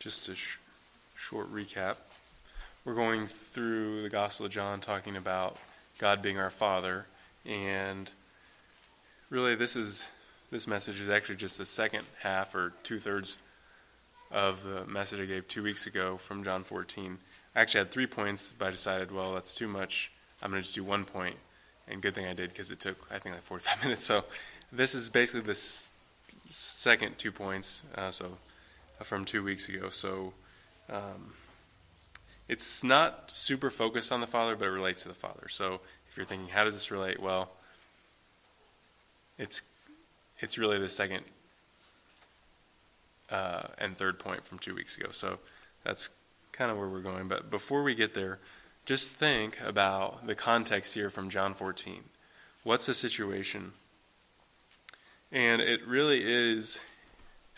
just a sh- short recap. We're going through the Gospel of John talking about God being our Father, and really this is this message is actually just the second half or two thirds of the message I gave two weeks ago from John 14. I actually had three points, but I decided, well, that's too much. I'm going to just do one point, and good thing I did because it took I think like 45 minutes. So this is basically the second two points. Uh, so from two weeks ago. So um, it's not super focused on the Father, but it relates to the Father. So if you're thinking, how does this relate? Well, it's it's really the second uh, and third point from two weeks ago. So that's kind of where we're going. But before we get there, just think about the context here from John 14. What's the situation? And it really is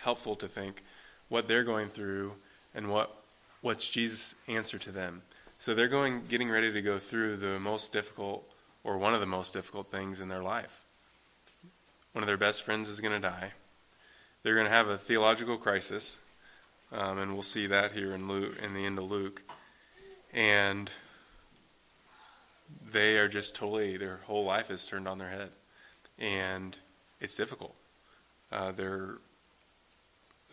helpful to think what they're going through and what what's Jesus' answer to them. So they're going getting ready to go through the most difficult or one of the most difficult things in their life. One of their best friends is going to die. They're going to have a theological crisis, um, and we'll see that here in Luke, in the end of Luke. And they are just totally their whole life is turned on their head, and it's difficult. Uh, they're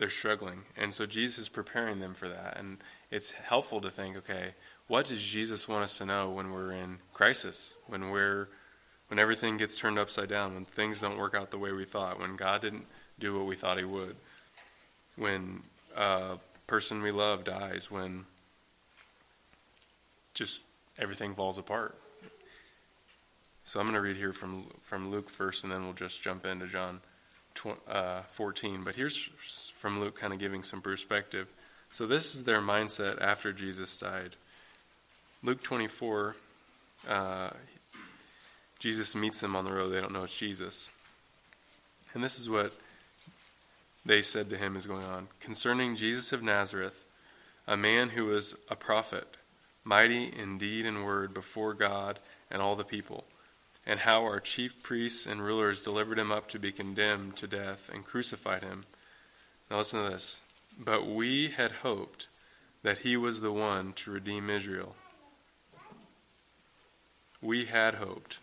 they're struggling, and so Jesus is preparing them for that. And it's helpful to think, okay, what does Jesus want us to know when we're in crisis, when we're when everything gets turned upside down, when things don't work out the way we thought, when God didn't do what we thought He would, when a person we love dies, when just everything falls apart. So I'm going to read here from from Luke first, and then we'll just jump into John uh, 14. But here's from Luke, kind of giving some perspective. So this is their mindset after Jesus died. Luke 24, uh, Jesus meets them on the road. They don't know it's Jesus. And this is what they said to him is going on. Concerning Jesus of Nazareth, a man who was a prophet, mighty in deed and word before God and all the people, and how our chief priests and rulers delivered him up to be condemned to death and crucified him. Now listen to this. But we had hoped that he was the one to redeem Israel. We had hoped.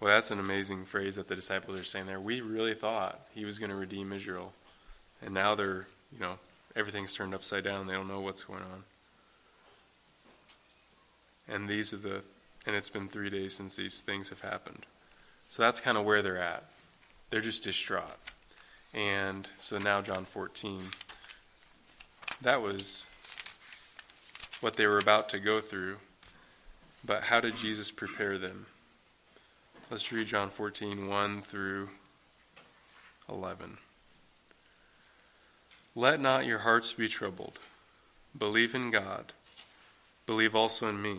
Well, that's an amazing phrase that the disciples are saying there. We really thought he was going to redeem Israel. And now they're, you know, everything's turned upside down. They don't know what's going on. And these are the, and it's been three days since these things have happened. So that's kind of where they're at. They're just distraught. And so now, John 14. That was what they were about to go through. But how did Jesus prepare them? Let's read John 14, 1 through 11. Let not your hearts be troubled. Believe in God. Believe also in me.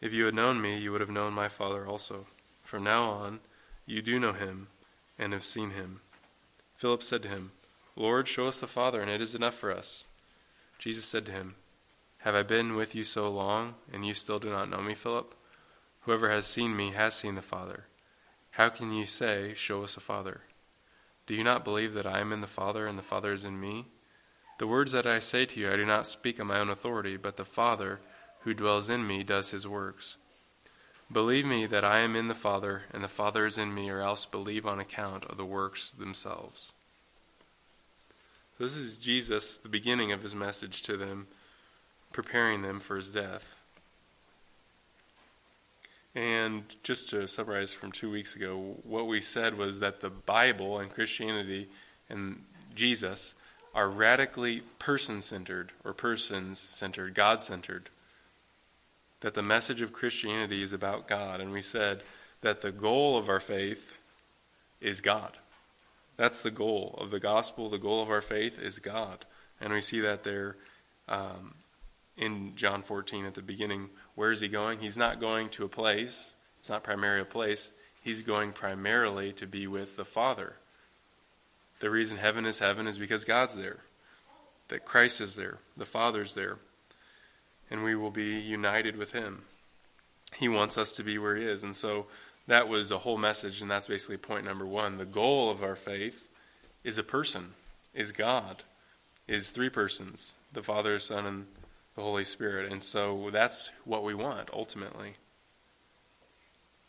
If you had known me, you would have known my Father also. From now on, you do know him and have seen him. Philip said to him, Lord, show us the Father, and it is enough for us. Jesus said to him, Have I been with you so long, and you still do not know me, Philip? Whoever has seen me has seen the Father. How can you say, Show us the Father? Do you not believe that I am in the Father, and the Father is in me? The words that I say to you, I do not speak on my own authority, but the Father, who dwells in me, does his works. Believe me that I am in the Father, and the Father is in me, or else believe on account of the works themselves. This is Jesus, the beginning of his message to them, preparing them for his death. And just to summarize from two weeks ago, what we said was that the Bible and Christianity and Jesus are radically person centered or persons centered, God centered that the message of Christianity is about God. And we said that the goal of our faith is God. That's the goal of the gospel. The goal of our faith is God. And we see that there um, in John 14 at the beginning. Where is he going? He's not going to a place, it's not primarily a place. He's going primarily to be with the Father. The reason heaven is heaven is because God's there, that Christ is there, the Father's there, and we will be united with Him. He wants us to be where He is. And so that was a whole message, and that's basically point number one. The goal of our faith is a person, is God, is three persons the Father, Son, and the Holy Spirit. And so that's what we want ultimately.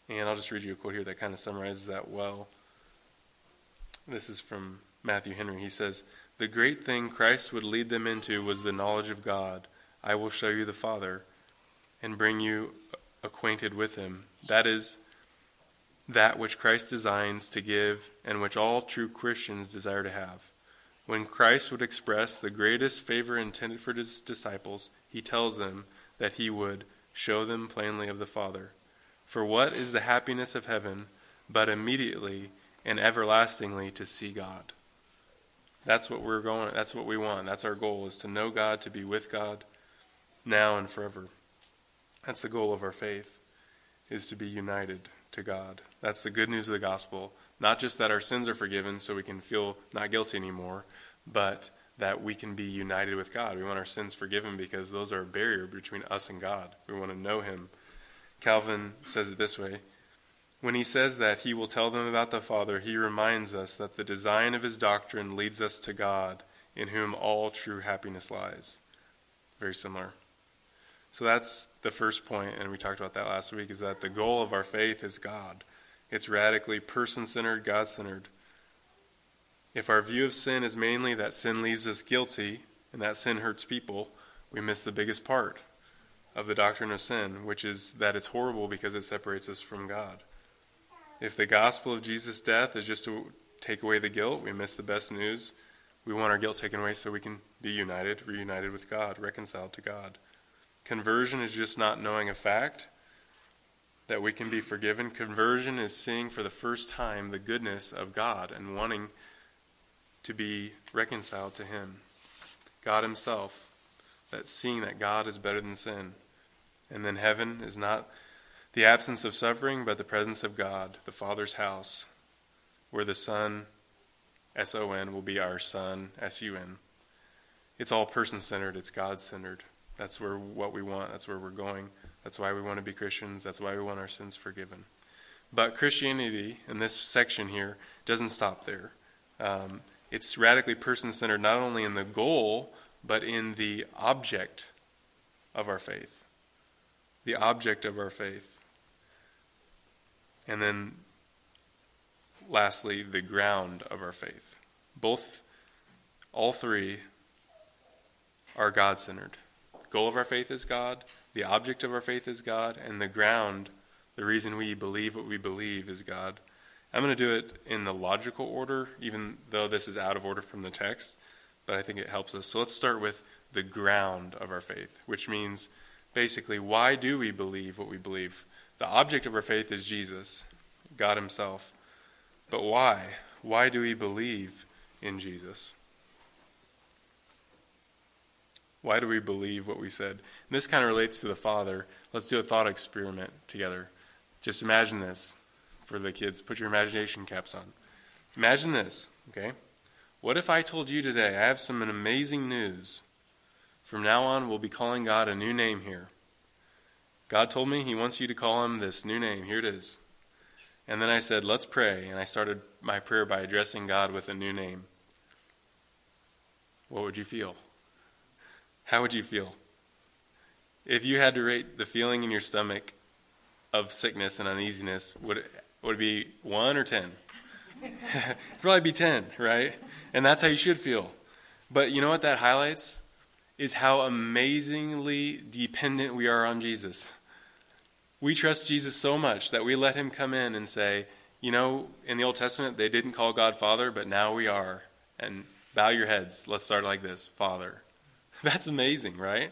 And I'll just read you a quote here that kind of summarizes that well. This is from Matthew Henry. He says, The great thing Christ would lead them into was the knowledge of God. I will show you the Father and bring you acquainted with him. That is that which Christ designs to give and which all true Christians desire to have. When Christ would express the greatest favor intended for his disciples, he tells them that he would show them plainly of the Father. For what is the happiness of heaven but immediately and everlastingly to see God? That's what we're going that's what we want. That's our goal is to know God, to be with God now and forever. That's the goal of our faith is to be united to God. That's the good news of the gospel. Not just that our sins are forgiven so we can feel not guilty anymore, but that we can be united with God. We want our sins forgiven because those are a barrier between us and God. We want to know Him. Calvin says it this way When he says that he will tell them about the Father, he reminds us that the design of his doctrine leads us to God, in whom all true happiness lies. Very similar. So that's the first point, and we talked about that last week, is that the goal of our faith is God. It's radically person centered, God centered. If our view of sin is mainly that sin leaves us guilty and that sin hurts people, we miss the biggest part of the doctrine of sin, which is that it's horrible because it separates us from God. If the gospel of Jesus' death is just to take away the guilt, we miss the best news. We want our guilt taken away so we can be united, reunited with God, reconciled to God. Conversion is just not knowing a fact that we can be forgiven. Conversion is seeing for the first time the goodness of God and wanting to be reconciled to Him. God Himself that seeing that God is better than sin. And then heaven is not the absence of suffering, but the presence of God, the Father's house, where the Son, S O N, will be our Son, S U N. It's all person centered, it's God centered. That's where what we want, that's where we're going. That's why we want to be Christians, that's why we want our sins forgiven. But Christianity, in this section here, doesn't stop there. Um, it's radically person centered, not only in the goal but in the object of our faith. The object of our faith. And then, lastly, the ground of our faith. Both, all three, are God centered. Goal of our faith is God, the object of our faith is God, and the ground, the reason we believe what we believe, is God. I'm going to do it in the logical order, even though this is out of order from the text but I think it helps us. So let's start with the ground of our faith, which means basically, why do we believe what we believe? The object of our faith is Jesus, God Himself. But why? Why do we believe in Jesus? Why do we believe what we said? And this kind of relates to the Father. Let's do a thought experiment together. Just imagine this for the kids. Put your imagination caps on. Imagine this, okay? What if I told you today, I have some amazing news. From now on, we'll be calling God a new name here. God told me He wants you to call Him this new name. Here it is. And then I said, Let's pray. And I started my prayer by addressing God with a new name. What would you feel? How would you feel? If you had to rate the feeling in your stomach of sickness and uneasiness, would it, would it be 1 or 10? it Probably be 10, right? And that's how you should feel. But you know what that highlights? Is how amazingly dependent we are on Jesus. We trust Jesus so much that we let him come in and say, you know, in the Old Testament, they didn't call God Father, but now we are. And bow your heads. Let's start like this Father. That's amazing, right?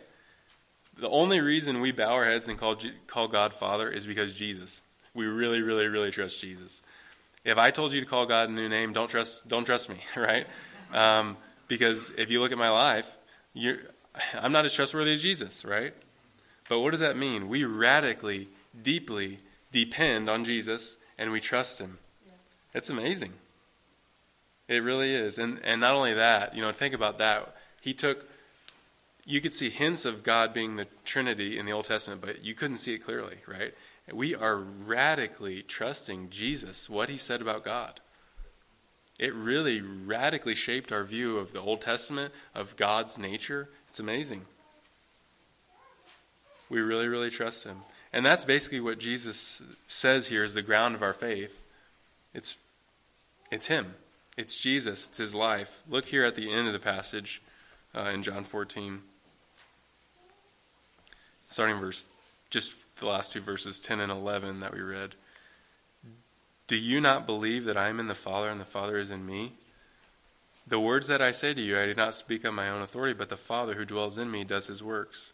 The only reason we bow our heads and call, call God Father is because Jesus. We really, really, really trust Jesus. if I told you to call God a new name, don't trust, don't trust me, right? Um, because if you look at my life, I'm not as trustworthy as Jesus, right? But what does that mean? We radically, deeply depend on Jesus and we trust Him. It's amazing. It really is. And, and not only that, you know, think about that. He took, you could see hints of God being the Trinity in the Old Testament, but you couldn't see it clearly, right? We are radically trusting Jesus, what He said about God. It really radically shaped our view of the Old Testament, of God's nature. It's amazing. We really, really trust Him. And that's basically what Jesus says here is the ground of our faith. It's, it's Him. It's Jesus. It's His life. Look here at the end of the passage uh, in John 14. Starting verse, just the last two verses, 10 and 11 that we read. Do you not believe that I am in the Father and the Father is in me? The words that I say to you, I do not speak on my own authority, but the Father who dwells in me does his works.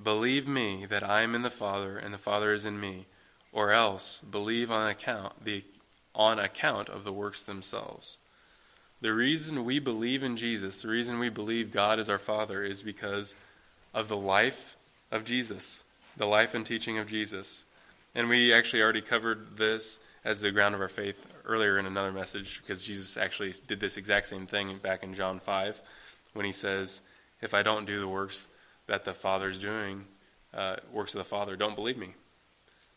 Believe me that I am in the Father and the Father is in me, or else believe on account the on account of the works themselves. The reason we believe in Jesus, the reason we believe God is our Father is because of the life of Jesus, the life and teaching of Jesus. And we actually already covered this as the ground of our faith earlier in another message because Jesus actually did this exact same thing back in John 5 when he says, If I don't do the works that the Father's doing, uh, works of the Father, don't believe me.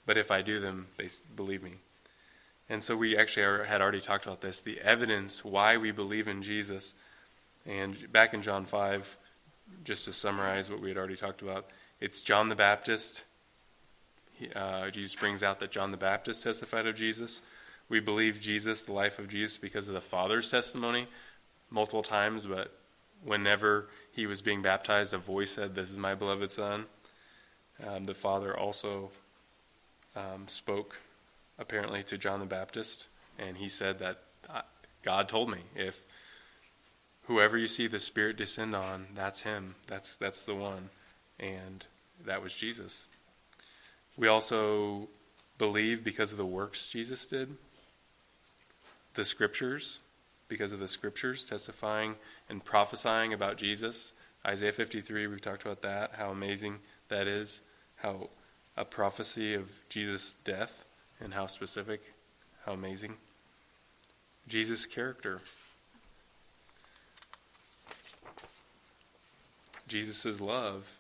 But if I do them, they believe me. And so we actually had already talked about this the evidence why we believe in Jesus. And back in John 5, just to summarize what we had already talked about, it's John the Baptist uh, Jesus brings out that John the Baptist testified of Jesus. We believe Jesus, the life of Jesus, because of the Father's testimony multiple times, but whenever he was being baptized, a voice said, This is my beloved Son. Um, the Father also um, spoke apparently to John the Baptist, and he said that uh, God told me if whoever you see the Spirit descend on, that's him. That's that's the one, and that was Jesus. We also believe because of the works Jesus did, the scriptures, because of the scriptures testifying and prophesying about Jesus. Isaiah 53, we've talked about that, how amazing that is, how a prophecy of Jesus' death and how specific, how amazing. Jesus' character. Jesus' love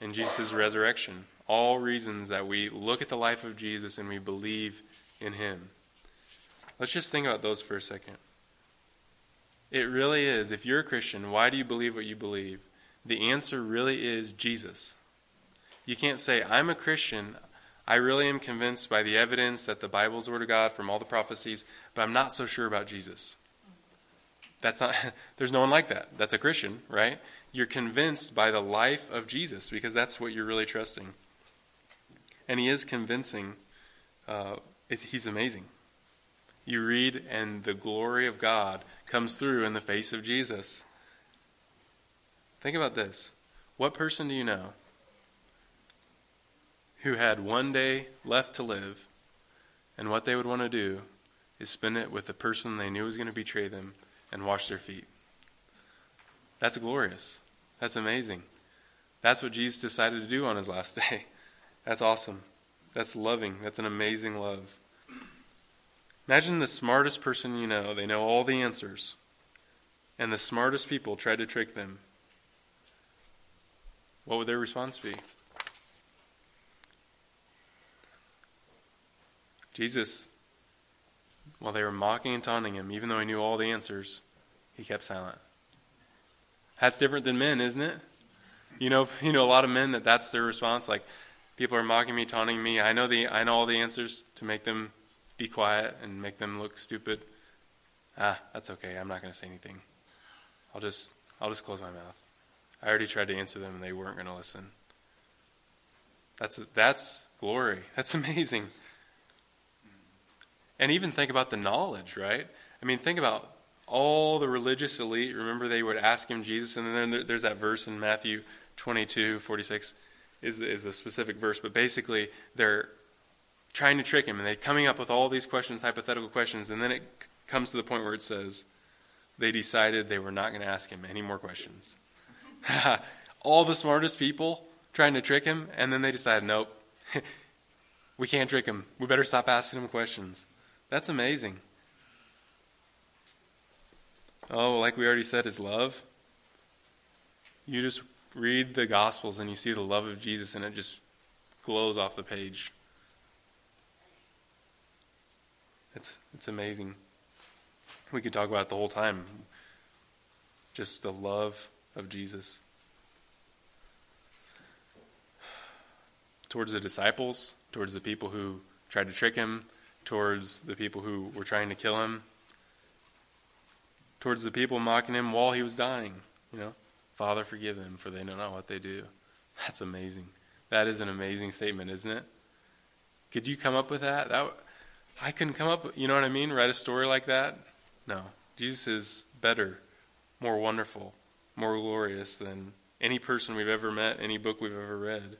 and Jesus' resurrection all reasons that we look at the life of Jesus and we believe in him. Let's just think about those for a second. It really is. If you're a Christian, why do you believe what you believe? The answer really is Jesus. You can't say, I'm a Christian. I really am convinced by the evidence that the Bible is the Word of God from all the prophecies, but I'm not so sure about Jesus. That's not, there's no one like that. That's a Christian, right? You're convinced by the life of Jesus because that's what you're really trusting and he is convincing. Uh, it, he's amazing. You read, and the glory of God comes through in the face of Jesus. Think about this. What person do you know who had one day left to live, and what they would want to do is spend it with the person they knew was going to betray them and wash their feet? That's glorious. That's amazing. That's what Jesus decided to do on his last day. That's awesome. That's loving. That's an amazing love. Imagine the smartest person you know. They know all the answers. And the smartest people try to trick them. What would their response be? Jesus, while they were mocking and taunting him, even though he knew all the answers, he kept silent. That's different than men, isn't it? You know, you know a lot of men that that's their response. Like, People are mocking me, taunting me. I know the I know all the answers to make them be quiet and make them look stupid. Ah, that's okay. I'm not going to say anything. I'll just I'll just close my mouth. I already tried to answer them and they weren't going to listen. That's that's glory. That's amazing. And even think about the knowledge, right? I mean, think about all the religious elite. Remember, they would ask him Jesus, and then there's that verse in Matthew 22, 46 is, is a specific verse, but basically they're trying to trick him, and they're coming up with all these questions, hypothetical questions, and then it comes to the point where it says they decided they were not going to ask him any more questions. all the smartest people trying to trick him, and then they decided, nope, we can't trick him. We better stop asking him questions. That's amazing. Oh, like we already said, is love. You just read the Gospels and you see the love of Jesus, and it just glows off the page. It's, it's amazing. We could talk about it the whole time. Just the love of Jesus. Towards the disciples, towards the people who tried to trick him, towards the people who were trying to kill him, towards the people mocking him while he was dying. You know, Father, forgive them, for they know not what they do. That's amazing. That is an amazing statement, isn't it? Could you come up with that? That I couldn't come up. With, You know what I mean? Write a story like that? No. Jesus is better, more wonderful, more glorious than any person we've ever met, any book we've ever read.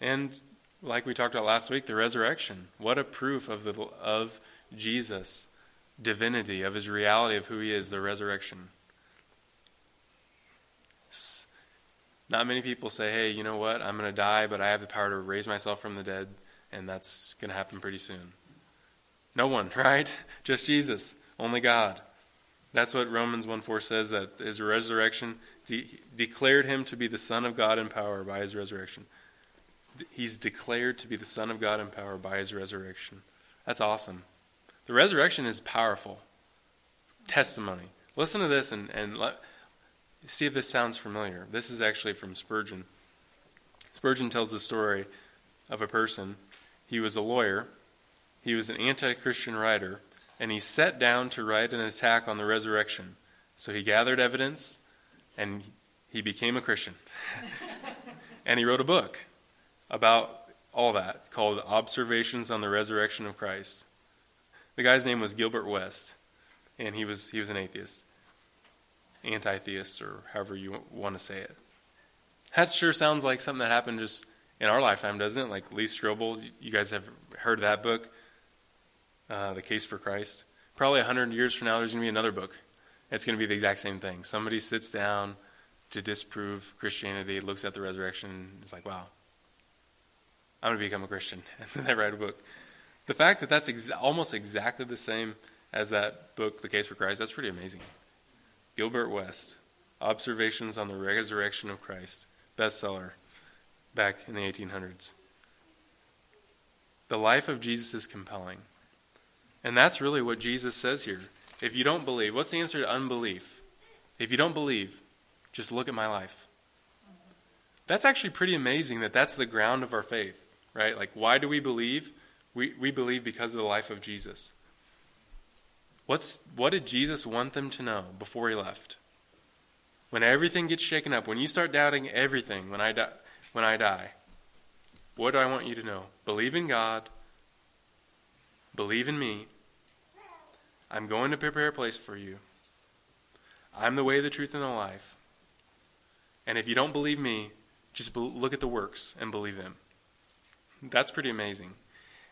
And like we talked about last week, the resurrection. What a proof of the of Jesus' divinity, of his reality of who he is, the resurrection. Not many people say, hey, you know what? I'm going to die, but I have the power to raise myself from the dead, and that's going to happen pretty soon. No one, right? Just Jesus, only God. That's what Romans 1 4 says that his resurrection de- declared him to be the Son of God in power by his resurrection. He's declared to be the Son of God in power by his resurrection. That's awesome. The resurrection is powerful. Testimony. Listen to this and, and let, see if this sounds familiar. This is actually from Spurgeon. Spurgeon tells the story of a person. He was a lawyer, he was an anti Christian writer, and he sat down to write an attack on the resurrection. So he gathered evidence and he became a Christian. and he wrote a book about all that called Observations on the Resurrection of Christ. The guy's name was Gilbert West, and he was he was an atheist, anti-theist, or however you want to say it. That sure sounds like something that happened just in our lifetime, doesn't it? Like Lee Strobel, you guys have heard of that book, uh, The Case for Christ. Probably hundred years from now, there's going to be another book. It's going to be the exact same thing. Somebody sits down to disprove Christianity, looks at the resurrection, and is like, "Wow, I'm going to become a Christian. And then they write a book. The fact that that's ex- almost exactly the same as that book, The Case for Christ, that's pretty amazing. Gilbert West, Observations on the Resurrection of Christ, bestseller back in the 1800s. The life of Jesus is compelling. And that's really what Jesus says here. If you don't believe, what's the answer to unbelief? If you don't believe, just look at my life. That's actually pretty amazing that that's the ground of our faith right? Like, why do we believe? We, we believe because of the life of Jesus. What's, what did Jesus want them to know before he left? When everything gets shaken up, when you start doubting everything, when I, die, when I die, what do I want you to know? Believe in God. Believe in me. I'm going to prepare a place for you. I'm the way, the truth, and the life. And if you don't believe me, just look at the works and believe them. That's pretty amazing.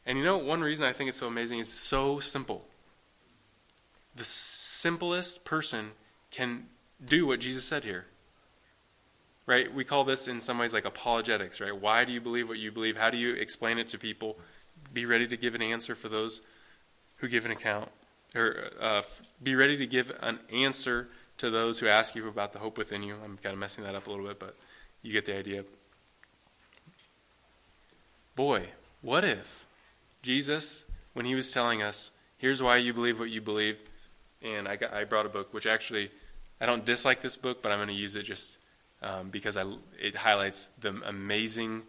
And you know, one reason I think it's so amazing is so simple. The simplest person can do what Jesus said here. Right? We call this in some ways like apologetics, right? Why do you believe what you believe? How do you explain it to people? Be ready to give an answer for those who give an account. Or uh, be ready to give an answer to those who ask you about the hope within you. I'm kind of messing that up a little bit, but you get the idea. Boy, what if Jesus, when he was telling us, here's why you believe what you believe, and I, got, I brought a book, which actually, I don't dislike this book, but I'm going to use it just um, because I, it highlights the amazing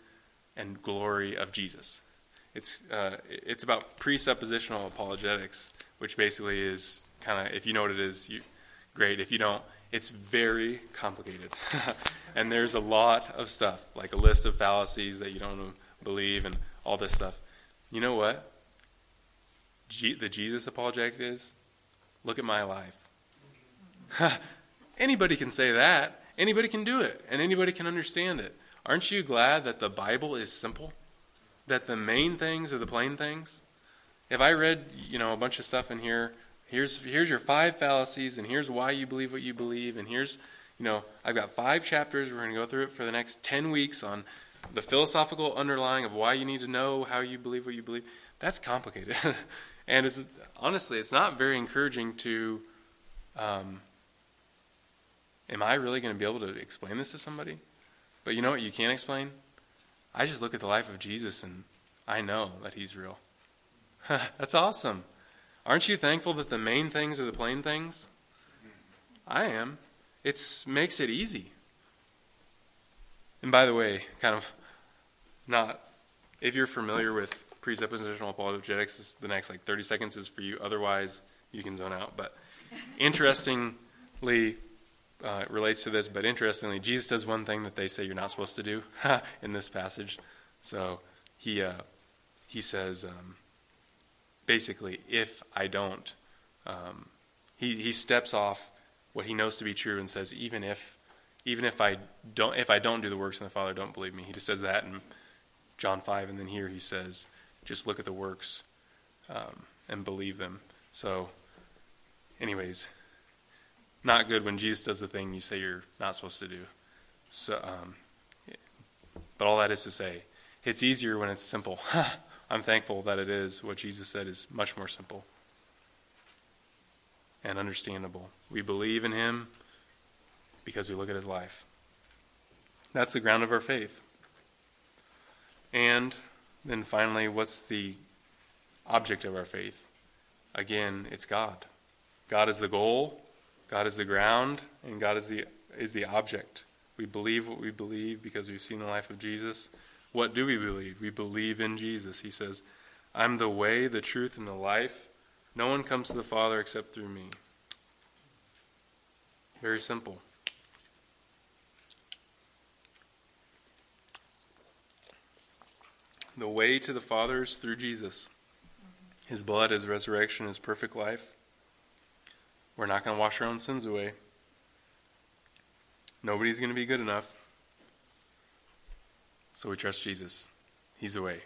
and glory of Jesus. It's, uh, it's about presuppositional apologetics, which basically is kind of, if you know what it is, you, great. If you don't, it's very complicated. and there's a lot of stuff, like a list of fallacies that you don't believe, and all this stuff. You know what? G- the Jesus apologetic is look at my life. anybody can say that. Anybody can do it, and anybody can understand it. Aren't you glad that the Bible is simple? that the main things are the plain things? If I read, you know, a bunch of stuff in here, here's here's your five fallacies and here's why you believe what you believe and here's, you know, I've got five chapters we're going to go through it for the next 10 weeks on the philosophical underlying of why you need to know how you believe what you believe. That's complicated. and it's honestly, it's not very encouraging to um, am I really going to be able to explain this to somebody? But you know what you can't explain? I just look at the life of Jesus and I know that he's real. That's awesome. Aren't you thankful that the main things are the plain things? I am. It makes it easy. And by the way, kind of not, if you're familiar with presuppositional apologetics, the next like 30 seconds is for you. Otherwise, you can zone out. But interestingly, uh, relates to this, but interestingly, Jesus does one thing that they say you're not supposed to do in this passage. So he uh, he says um, basically, if I don't, um, he he steps off what he knows to be true and says, even if even if I don't if I don't do the works and the Father don't believe me, he just says that in John five, and then here he says, just look at the works um, and believe them. So, anyways, not good when Jesus does the thing you say you're not supposed to do. So, um, but all that is to say, it's easier when it's simple. I'm thankful that it is. What Jesus said is much more simple and understandable. We believe in Him because we look at His life. That's the ground of our faith. And then finally, what's the object of our faith? Again, it's God. God is the goal, God is the ground, and God is the, is the object. We believe what we believe because we've seen the life of Jesus. What do we believe? We believe in Jesus. He says, I'm the way, the truth, and the life. No one comes to the Father except through me. Very simple. The way to the Father is through Jesus. His blood, His resurrection, His perfect life. We're not going to wash our own sins away. Nobody's going to be good enough. So we trust Jesus. He's the way.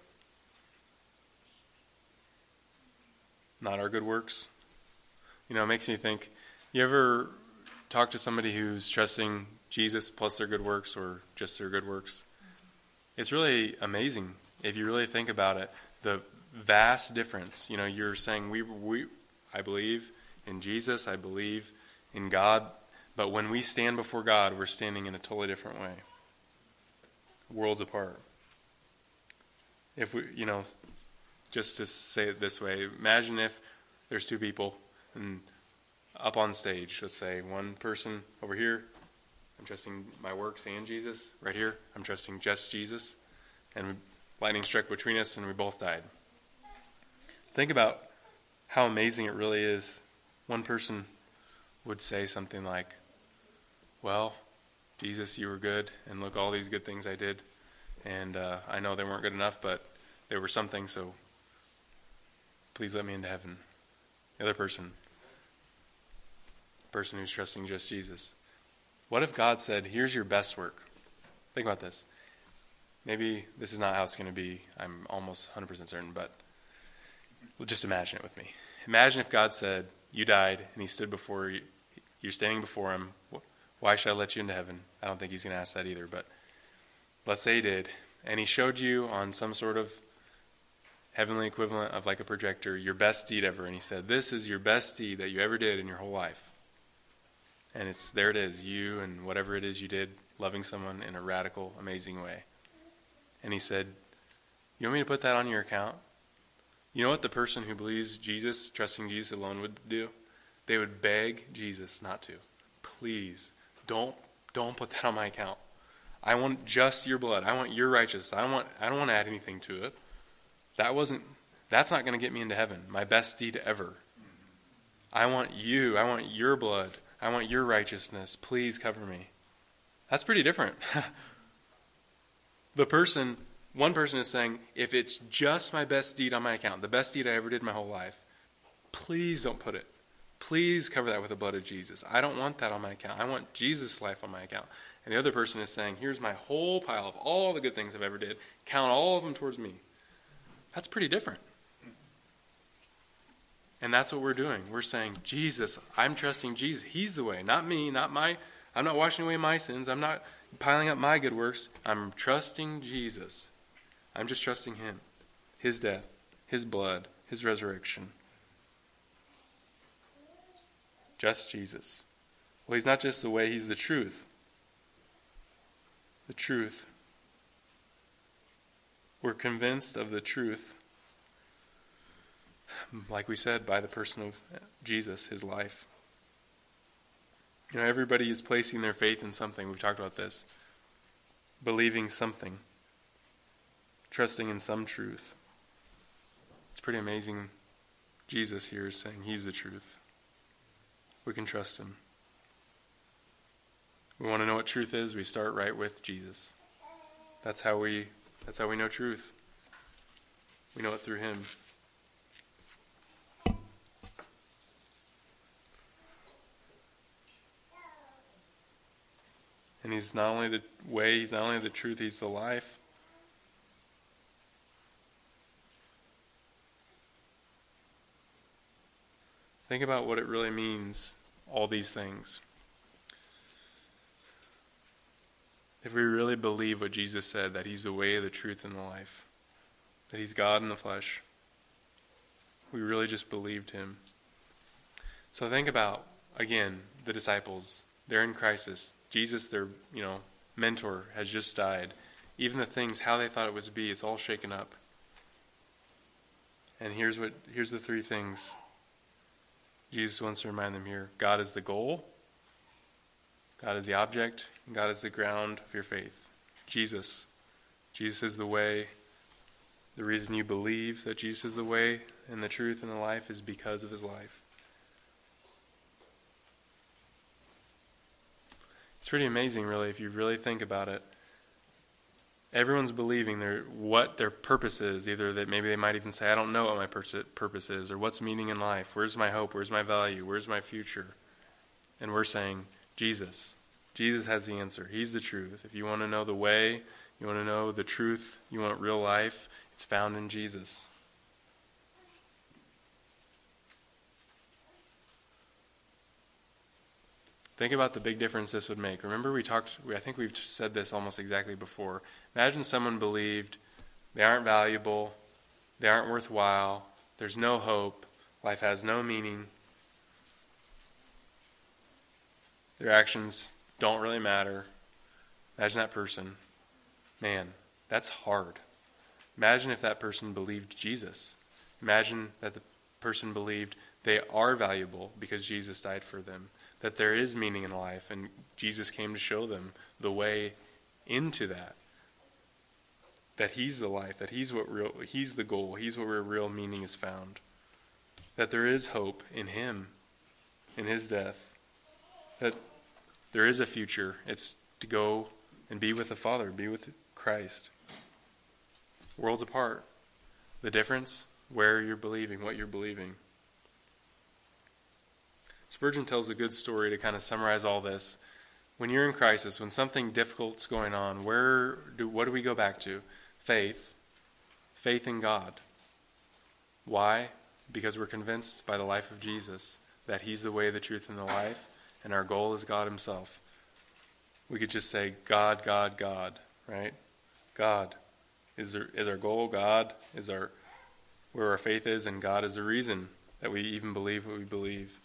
Not our good works. You know, it makes me think you ever talk to somebody who's trusting Jesus plus their good works or just their good works? It's really amazing if you really think about it. The vast difference. You know, you're saying we we I believe in Jesus, I believe in God. But when we stand before God, we're standing in a totally different way. Worlds apart. If we, you know, just to say it this way, imagine if there's two people and up on stage, let's say one person over here, I'm trusting my works and Jesus. Right here, I'm trusting just Jesus. And lightning struck between us and we both died. Think about how amazing it really is one person would say something like, Well, Jesus, you were good, and look, all these good things I did. And uh, I know they weren't good enough, but they were something, so please let me into heaven. The other person, the person who's trusting just Jesus. What if God said, Here's your best work? Think about this. Maybe this is not how it's going to be. I'm almost 100% certain, but just imagine it with me. Imagine if God said, you died, and he stood before you. You're standing before him. Why should I let you into heaven? I don't think he's going to ask that either, but let's say he did. And he showed you on some sort of heavenly equivalent of like a projector your best deed ever. And he said, This is your best deed that you ever did in your whole life. And it's there it is, you and whatever it is you did, loving someone in a radical, amazing way. And he said, You want me to put that on your account? You know what the person who believes Jesus, trusting Jesus alone, would do? They would beg Jesus not to. Please, don't don't put that on my account. I want just your blood. I want your righteousness. I don't want I don't want to add anything to it. That wasn't that's not going to get me into heaven. My best deed ever. I want you. I want your blood. I want your righteousness. Please cover me. That's pretty different. the person one person is saying, if it's just my best deed on my account, the best deed I ever did my whole life, please don't put it. Please cover that with the blood of Jesus. I don't want that on my account. I want Jesus' life on my account. And the other person is saying, here's my whole pile of all the good things I've ever did. Count all of them towards me. That's pretty different. And that's what we're doing. We're saying, Jesus, I'm trusting Jesus. He's the way, not me, not my, I'm not washing away my sins. I'm not piling up my good works. I'm trusting Jesus. I'm just trusting Him, His death, His blood, His resurrection. Just Jesus. Well, He's not just the way, He's the truth. The truth. We're convinced of the truth like we said, by the person of Jesus, his life. You know, everybody is placing their faith in something. We've talked about this. Believing something, trusting in some truth. It's pretty amazing. Jesus here is saying he's the truth. We can trust him. We want to know what truth is, we start right with Jesus. That's how we that's how we know truth. We know it through him. And He's not only the way, He's not only the truth, He's the life. Think about what it really means, all these things. If we really believe what Jesus said, that He's the way, the truth, and the life, that He's God in the flesh, we really just believed Him. So think about, again, the disciples. They're in crisis. Jesus, their you know mentor, has just died. Even the things how they thought it was to be, it's all shaken up. And here's what here's the three things Jesus wants to remind them here. God is the goal, God is the object, and God is the ground of your faith. Jesus. Jesus is the way. The reason you believe that Jesus is the way and the truth and the life is because of his life. It's pretty amazing, really, if you really think about it. Everyone's believing their what their purpose is. Either that maybe they might even say, "I don't know what my purpose is," or "What's meaning in life? Where's my hope? Where's my value? Where's my future?" And we're saying, Jesus. Jesus has the answer. He's the truth. If you want to know the way, you want to know the truth, you want real life, it's found in Jesus. Think about the big difference this would make. Remember, we talked, I think we've said this almost exactly before. Imagine someone believed they aren't valuable, they aren't worthwhile, there's no hope, life has no meaning, their actions don't really matter. Imagine that person. Man, that's hard. Imagine if that person believed Jesus. Imagine that the person believed they are valuable because Jesus died for them that there is meaning in life, and Jesus came to show them the way into that. That He's the life, that He's what real, He's the goal, He's where real meaning is found. That there is hope in Him, in His death. That there is a future. It's to go and be with the Father, be with Christ. Worlds apart. The difference, where you're believing, what you're believing. Spurgeon tells a good story to kind of summarize all this. When you're in crisis, when something difficult's going on, where do what do we go back to? Faith. Faith in God. Why? Because we're convinced by the life of Jesus that he's the way, the truth, and the life, and our goal is God himself. We could just say God, God, God, right? God is our, is our goal. God is our where our faith is, and God is the reason that we even believe what we believe.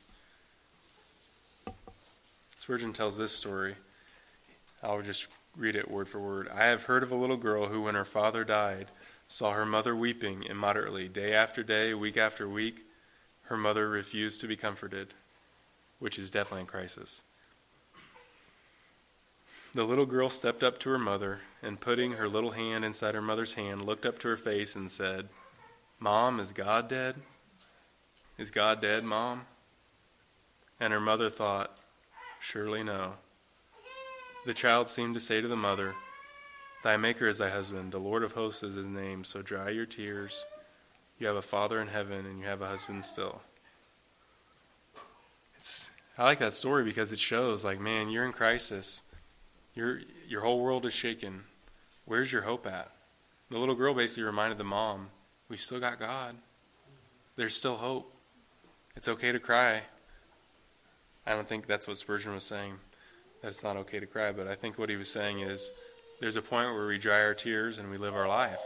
Spurgeon tells this story. I'll just read it word for word. I have heard of a little girl who, when her father died, saw her mother weeping immoderately day after day, week after week. Her mother refused to be comforted, which is definitely a crisis. The little girl stepped up to her mother and, putting her little hand inside her mother's hand, looked up to her face and said, Mom, is God dead? Is God dead, Mom? And her mother thought, Surely no. The child seemed to say to the mother, Thy Maker is thy husband, the Lord of hosts is his name, so dry your tears. You have a father in heaven, and you have a husband still. It's I like that story because it shows like, man, you're in crisis. Your your whole world is shaken. Where's your hope at? The little girl basically reminded the mom, we still got God. There's still hope. It's okay to cry. I don't think that's what Spurgeon was saying, that it's not okay to cry, but I think what he was saying is there's a point where we dry our tears and we live our life.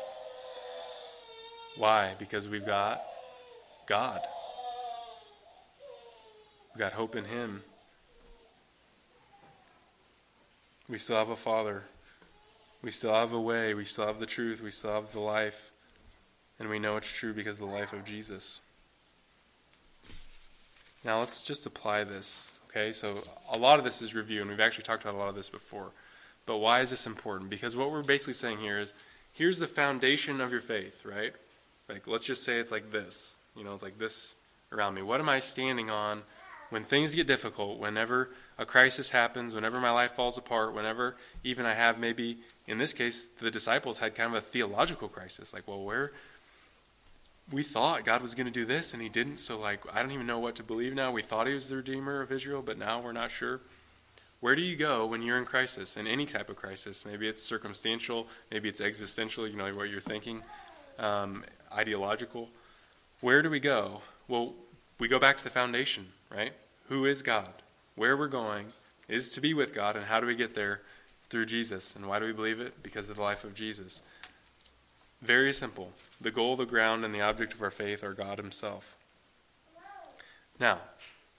Why? Because we've got God. We've got hope in Him. We still have a Father. We still have a way. We still have the truth. We still have the life. And we know it's true because of the life of Jesus. Now let's just apply this. Okay, so a lot of this is review, and we've actually talked about a lot of this before. But why is this important? Because what we're basically saying here is here's the foundation of your faith, right? Like, let's just say it's like this. You know, it's like this around me. What am I standing on when things get difficult, whenever a crisis happens, whenever my life falls apart, whenever even I have maybe, in this case, the disciples had kind of a theological crisis. Like, well, where we thought God was going to do this and he didn't, so like, I don't even know what to believe now. We thought he was the Redeemer of Israel, but now we're not sure. Where do you go when you're in crisis, in any type of crisis? Maybe it's circumstantial, maybe it's existential, you know, what you're thinking, um, ideological. Where do we go? Well, we go back to the foundation, right? Who is God? Where we're going is to be with God, and how do we get there? Through Jesus. And why do we believe it? Because of the life of Jesus. Very simple. The goal, the ground, and the object of our faith are God Himself. Now,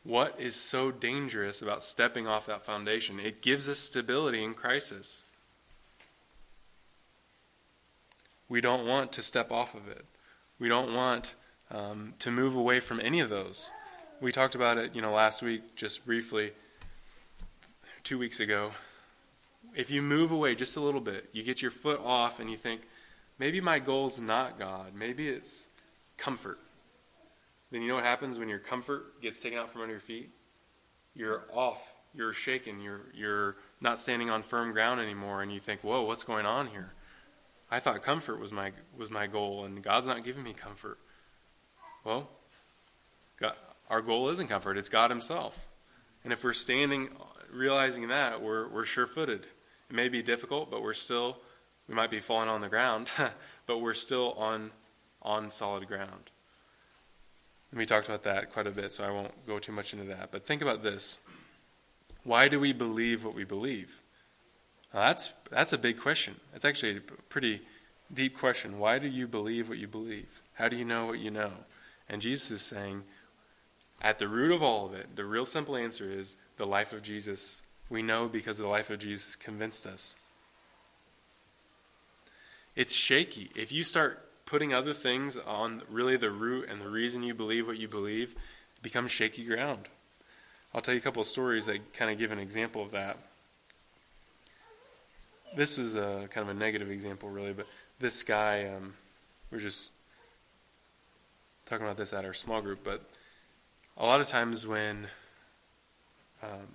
what is so dangerous about stepping off that foundation? It gives us stability in crisis. We don't want to step off of it. We don't want um, to move away from any of those. We talked about it, you know, last week, just briefly, two weeks ago. If you move away just a little bit, you get your foot off and you think, maybe my goal's not God, maybe it's comfort. Then you know what happens when your comfort gets taken out from under your feet? You're off, you're shaken, you're, you're not standing on firm ground anymore, and you think, whoa, what's going on here? I thought comfort was my, was my goal, and God's not giving me comfort. Well, God, our goal isn't comfort, it's God Himself. And if we're standing, realizing that, we're, we're sure footed. It may be difficult, but we're still, we might be falling on the ground, but we're still on, on solid ground. And we talked about that quite a bit, so I won't go too much into that. But think about this why do we believe what we believe? Now that's, that's a big question. It's actually a pretty deep question. Why do you believe what you believe? How do you know what you know? And Jesus is saying, at the root of all of it, the real simple answer is the life of Jesus. We know because the life of Jesus convinced us. It's shaky. If you start putting other things on really the root and the reason you believe what you believe, it becomes shaky ground. I'll tell you a couple of stories that kind of give an example of that. This is a kind of a negative example, really, but this guy, um, we're just talking about this at our small group, but a lot of times when um,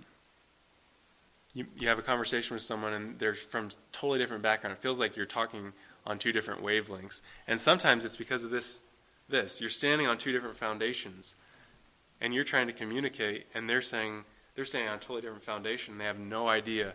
you, you have a conversation with someone and they're from totally different background, it feels like you're talking on two different wavelengths. And sometimes it's because of this this. You're standing on two different foundations and you're trying to communicate and they're saying they're standing on a totally different foundation. and They have no idea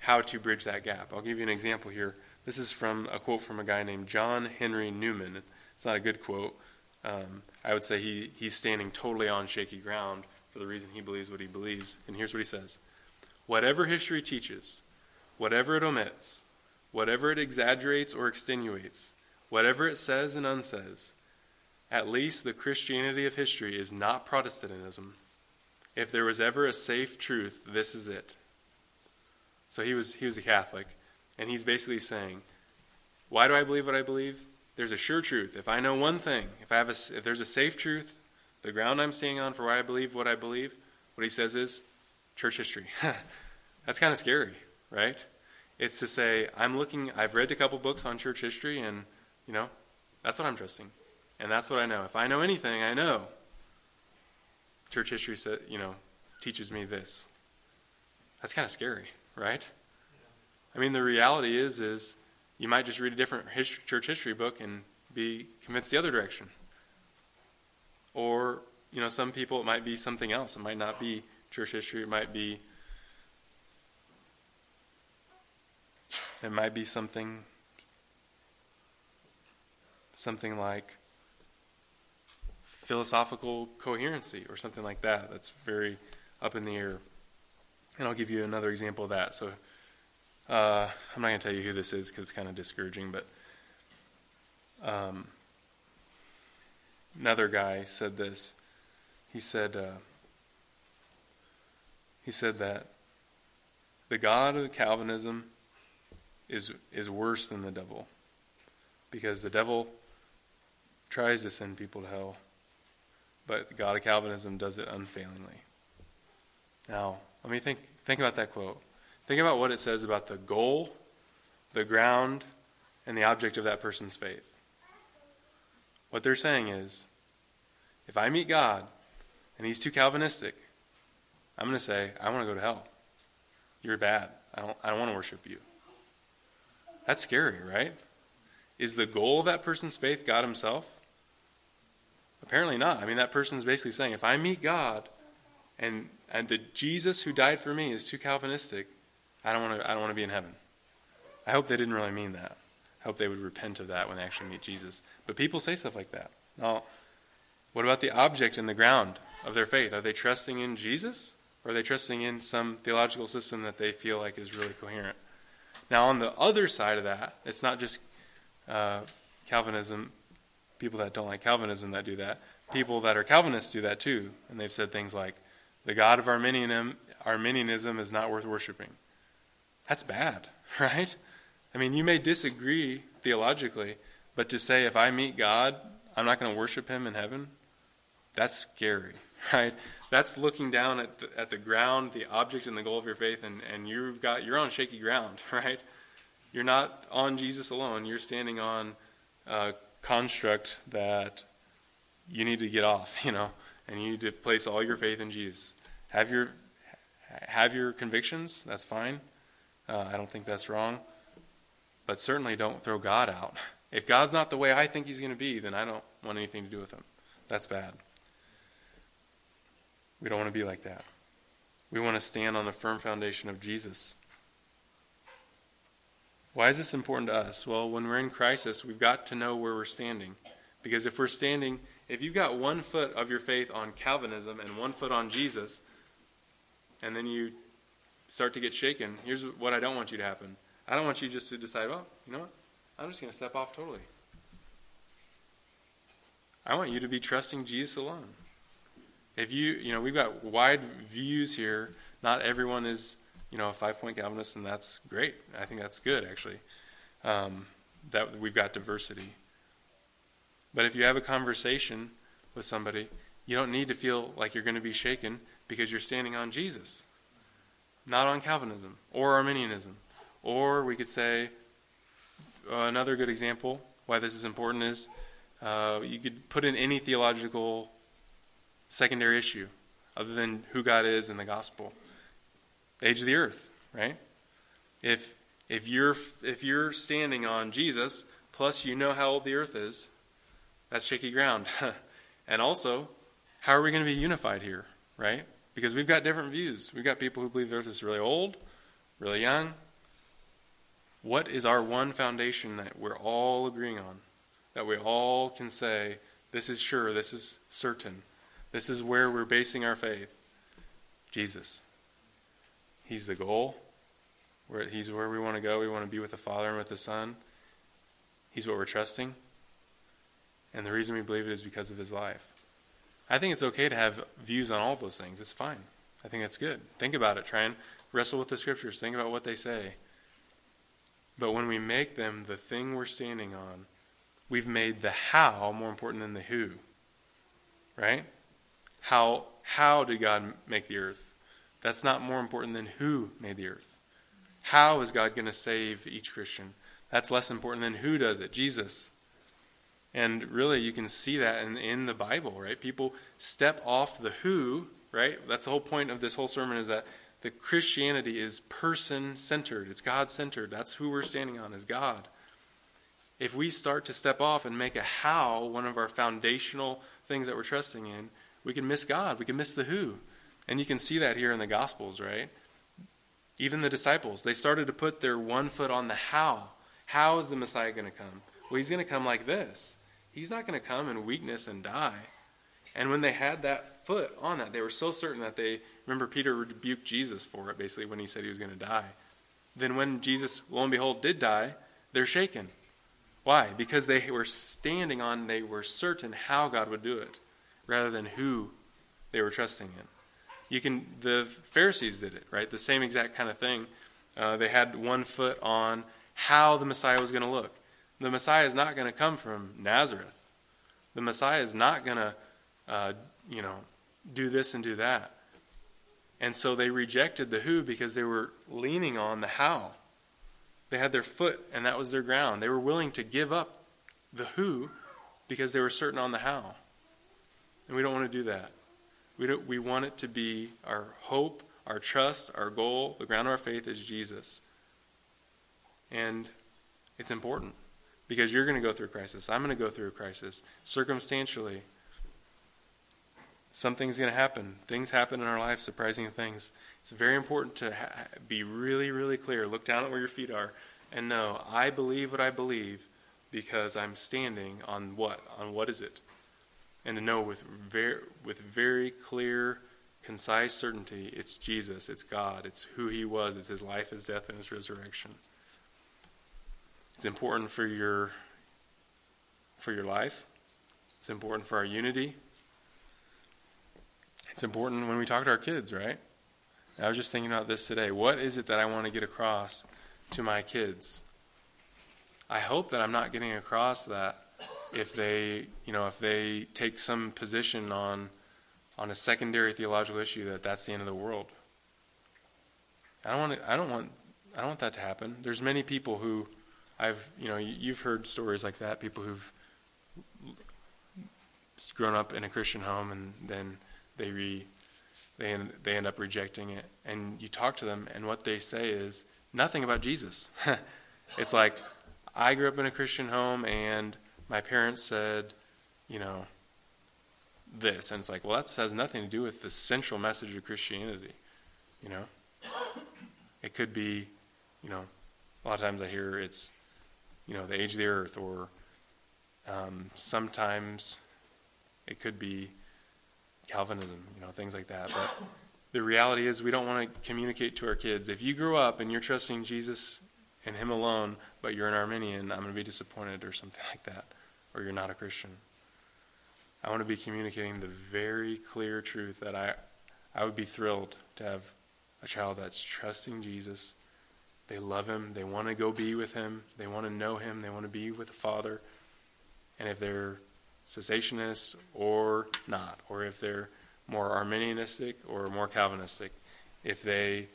how to bridge that gap. I'll give you an example here. This is from a quote from a guy named John Henry Newman. It's not a good quote, um, I would say he, he's standing totally on shaky ground for the reason he believes what he believes. And here's what he says Whatever history teaches, whatever it omits, whatever it exaggerates or extenuates, whatever it says and unsays, at least the Christianity of history is not Protestantism. If there was ever a safe truth, this is it. So he was, he was a Catholic, and he's basically saying, Why do I believe what I believe? there's a sure truth. If I know one thing, if I have a, if there's a safe truth, the ground I'm standing on for why I believe what I believe, what he says is church history. That's kind of scary, right? It's to say I'm looking. I've read a couple books on church history, and you know, that's what I'm trusting, and that's what I know. If I know anything, I know. Church history, said, you know, teaches me this. That's kind of scary, right? I mean, the reality is, is you might just read a different history, church history book and be convinced the other direction. Or, you know, some people it might be something else. It might not be church history. It might be it might be something something like philosophical coherency or something like that. That's very up in the air. And I'll give you another example of that. So uh, I'm not going to tell you who this is because it's kind of discouraging, but um, another guy said this. He said, uh, he said that the God of Calvinism is is worse than the devil, because the devil tries to send people to hell, but the God of Calvinism does it unfailingly. Now, let me think think about that quote. Think about what it says about the goal, the ground, and the object of that person's faith. What they're saying is, if I meet God and he's too Calvinistic, I'm going to say, I want to go to hell. You're bad. I don't, I don't want to worship you. That's scary, right? Is the goal of that person's faith God Himself? Apparently not. I mean, that person's basically saying, if I meet God and, and the Jesus who died for me is too Calvinistic, I don't want to, I don't want to be in heaven. I hope they didn't really mean that. I hope they would repent of that when they actually meet Jesus. But people say stuff like that. Now, what about the object and the ground of their faith? Are they trusting in Jesus? Or are they trusting in some theological system that they feel like is really coherent? Now, on the other side of that, it's not just uh, Calvinism, people that don't like Calvinism that do that. People that are Calvinists do that too. And they've said things like, the God of Arminianism, Arminianism is not worth worshiping. That's bad, right? I mean, you may disagree theologically, but to say, if I meet God, I'm not going to worship him in heaven, that's scary, right? That's looking down at the, at the ground, the object and the goal of your faith, and, and you've got you're on shaky ground, right? You're not on Jesus alone. You're standing on a construct that you need to get off, you know, and you need to place all your faith in Jesus. Have your have your convictions. That's fine. Uh, I don't think that's wrong. But certainly don't throw God out. If God's not the way I think He's going to be, then I don't want anything to do with Him. That's bad. We don't want to be like that. We want to stand on the firm foundation of Jesus. Why is this important to us? Well, when we're in crisis, we've got to know where we're standing. Because if we're standing, if you've got one foot of your faith on Calvinism and one foot on Jesus, and then you start to get shaken, here's what I don't want you to happen. I don't want you just to decide, well, you know what? I'm just going to step off totally. I want you to be trusting Jesus alone. If you, you know, we've got wide views here. Not everyone is, you know, a five point Calvinist, and that's great. I think that's good, actually. Um, that we've got diversity. But if you have a conversation with somebody, you don't need to feel like you're going to be shaken because you're standing on Jesus, not on Calvinism or Arminianism. Or we could say another good example why this is important is uh, you could put in any theological secondary issue other than who God is and the gospel. age of the earth, right? If if you're if you're standing on Jesus, plus you know how old the earth is, that's shaky ground. and also, how are we going to be unified here, right? Because we've got different views. We've got people who believe the earth is really old, really young. What is our one foundation that we're all agreeing on? That we all can say, this is sure, this is certain. This is where we're basing our faith. Jesus. He's the goal. He's where we want to go. We want to be with the Father and with the Son. He's what we're trusting. And the reason we believe it is because of his life. I think it's okay to have views on all those things. It's fine. I think that's good. Think about it. Try and wrestle with the scriptures. Think about what they say. But when we make them the thing we're standing on, we've made the how more important than the who. Right? How, how did God make the earth? That's not more important than who made the earth. How is God going to save each Christian? That's less important than who does it, Jesus. And really, you can see that in, in the Bible, right? People step off the who, right? That's the whole point of this whole sermon is that the Christianity is person centered. It's God centered. That's who we're standing on, is God. If we start to step off and make a how one of our foundational things that we're trusting in, we can miss God. We can miss the who. And you can see that here in the Gospels, right? Even the disciples, they started to put their one foot on the how. How is the Messiah going to come? Well, he's going to come like this. He's not going to come in weakness and die. And when they had that foot on that, they were so certain that they remember Peter rebuked Jesus for it basically when he said he was going to die. Then when Jesus, lo and behold, did die, they're shaken. Why? Because they were standing on, they were certain how God would do it, rather than who they were trusting in. You can, the Pharisees did it, right? The same exact kind of thing. Uh, they had one foot on how the Messiah was going to look. The Messiah is not going to come from Nazareth. The Messiah is not going to, uh, you know, do this and do that. And so they rejected the who because they were leaning on the how. They had their foot, and that was their ground. They were willing to give up the who because they were certain on the how. And we don't want to do that. We, don't, we want it to be our hope, our trust, our goal, the ground of our faith is Jesus. And it's important because you're going to go through a crisis. I'm going to go through a crisis circumstantially something's going to happen. Things happen in our lives, surprising things. It's very important to ha- be really, really clear. Look down at where your feet are and know, I believe what I believe because I'm standing on what? On what is it? And to know with very, with very clear, concise certainty, it's Jesus, it's God, it's who He was, it's His life, His death, and His resurrection. It's important for your for your life. It's important for our unity. It's important when we talk to our kids, right? I was just thinking about this today. What is it that I want to get across to my kids? I hope that I'm not getting across that if they, you know, if they take some position on on a secondary theological issue that that's the end of the world. I don't want to, I don't want I don't want that to happen. There's many people who I've, you know, you've heard stories like that, people who've grown up in a Christian home and then they re, they end, they end up rejecting it. And you talk to them, and what they say is nothing about Jesus. it's like I grew up in a Christian home, and my parents said, you know, this, and it's like, well, that has nothing to do with the central message of Christianity. You know, it could be, you know, a lot of times I hear it's, you know, the age of the earth, or um, sometimes it could be Calvinism, you know, things like that. But the reality is, we don't want to communicate to our kids. If you grew up and you're trusting Jesus and Him alone, but you're an Arminian, I'm going to be disappointed, or something like that, or you're not a Christian. I want to be communicating the very clear truth that I, I would be thrilled to have a child that's trusting Jesus. They love Him. They want to go be with Him. They want to know Him. They want to be with the Father. And if they're cessationists or not, or if they're more Arminianistic or more Calvinistic, if they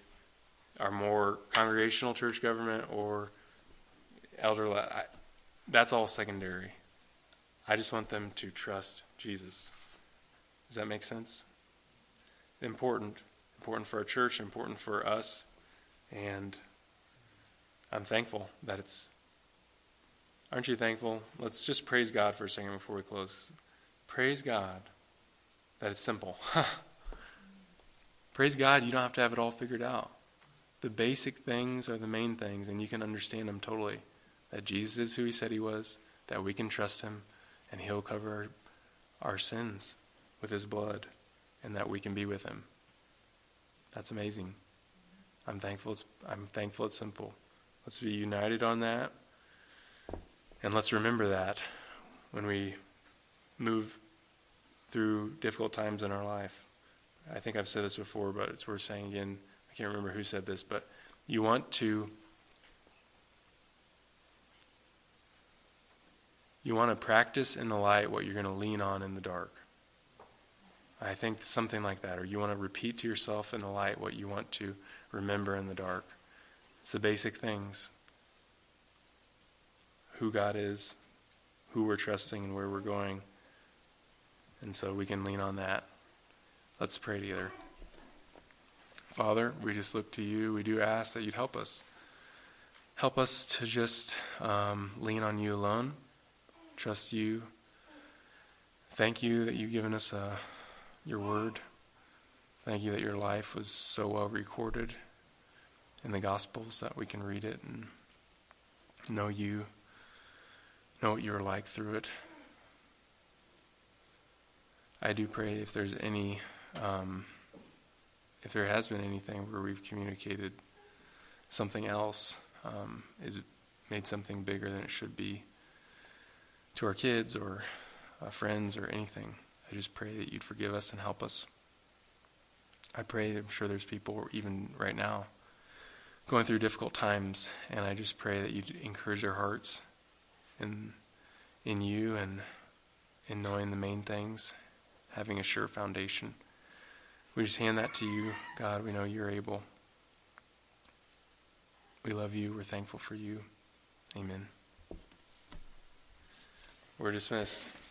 are more congregational church government or elder, I, that's all secondary. I just want them to trust Jesus. Does that make sense? Important, important for our church, important for us, and I'm thankful that it's Aren't you thankful? Let's just praise God for a second before we close. Praise God that it's simple. praise God you don't have to have it all figured out. The basic things are the main things, and you can understand them totally. That Jesus is who he said he was, that we can trust him, and he'll cover our, sins with his blood, and that we can be with him. That's amazing. I'm thankful it's, I'm thankful it's simple. Let's be united on that. And let's remember that when we move through difficult times in our life. I think I've said this before, but it's worth saying again. I can't remember who said this, but you want to you want to practice in the light what you're going to lean on in the dark. I think something like that, or you want to repeat to yourself in the light what you want to remember in the dark. It's the basic things who God is, who we're trusting, and where we're going. And so we can lean on that. Let's pray together. Father, we just look to you. We do ask that you'd help us. Help us to just um, lean on you alone, trust you. Thank you that you've given us uh, your word. Thank you that your life was so well recorded in the Gospels that we can read it and know you know what you're like through it. I do pray if there's any, um, if there has been anything where we've communicated something else, um, is made something bigger than it should be to our kids or uh, friends or anything. I just pray that you'd forgive us and help us. I pray, I'm sure there's people even right now going through difficult times, and I just pray that you'd encourage their hearts in, in you and in knowing the main things, having a sure foundation. We just hand that to you, God. We know you're able. We love you. We're thankful for you. Amen. We're dismissed.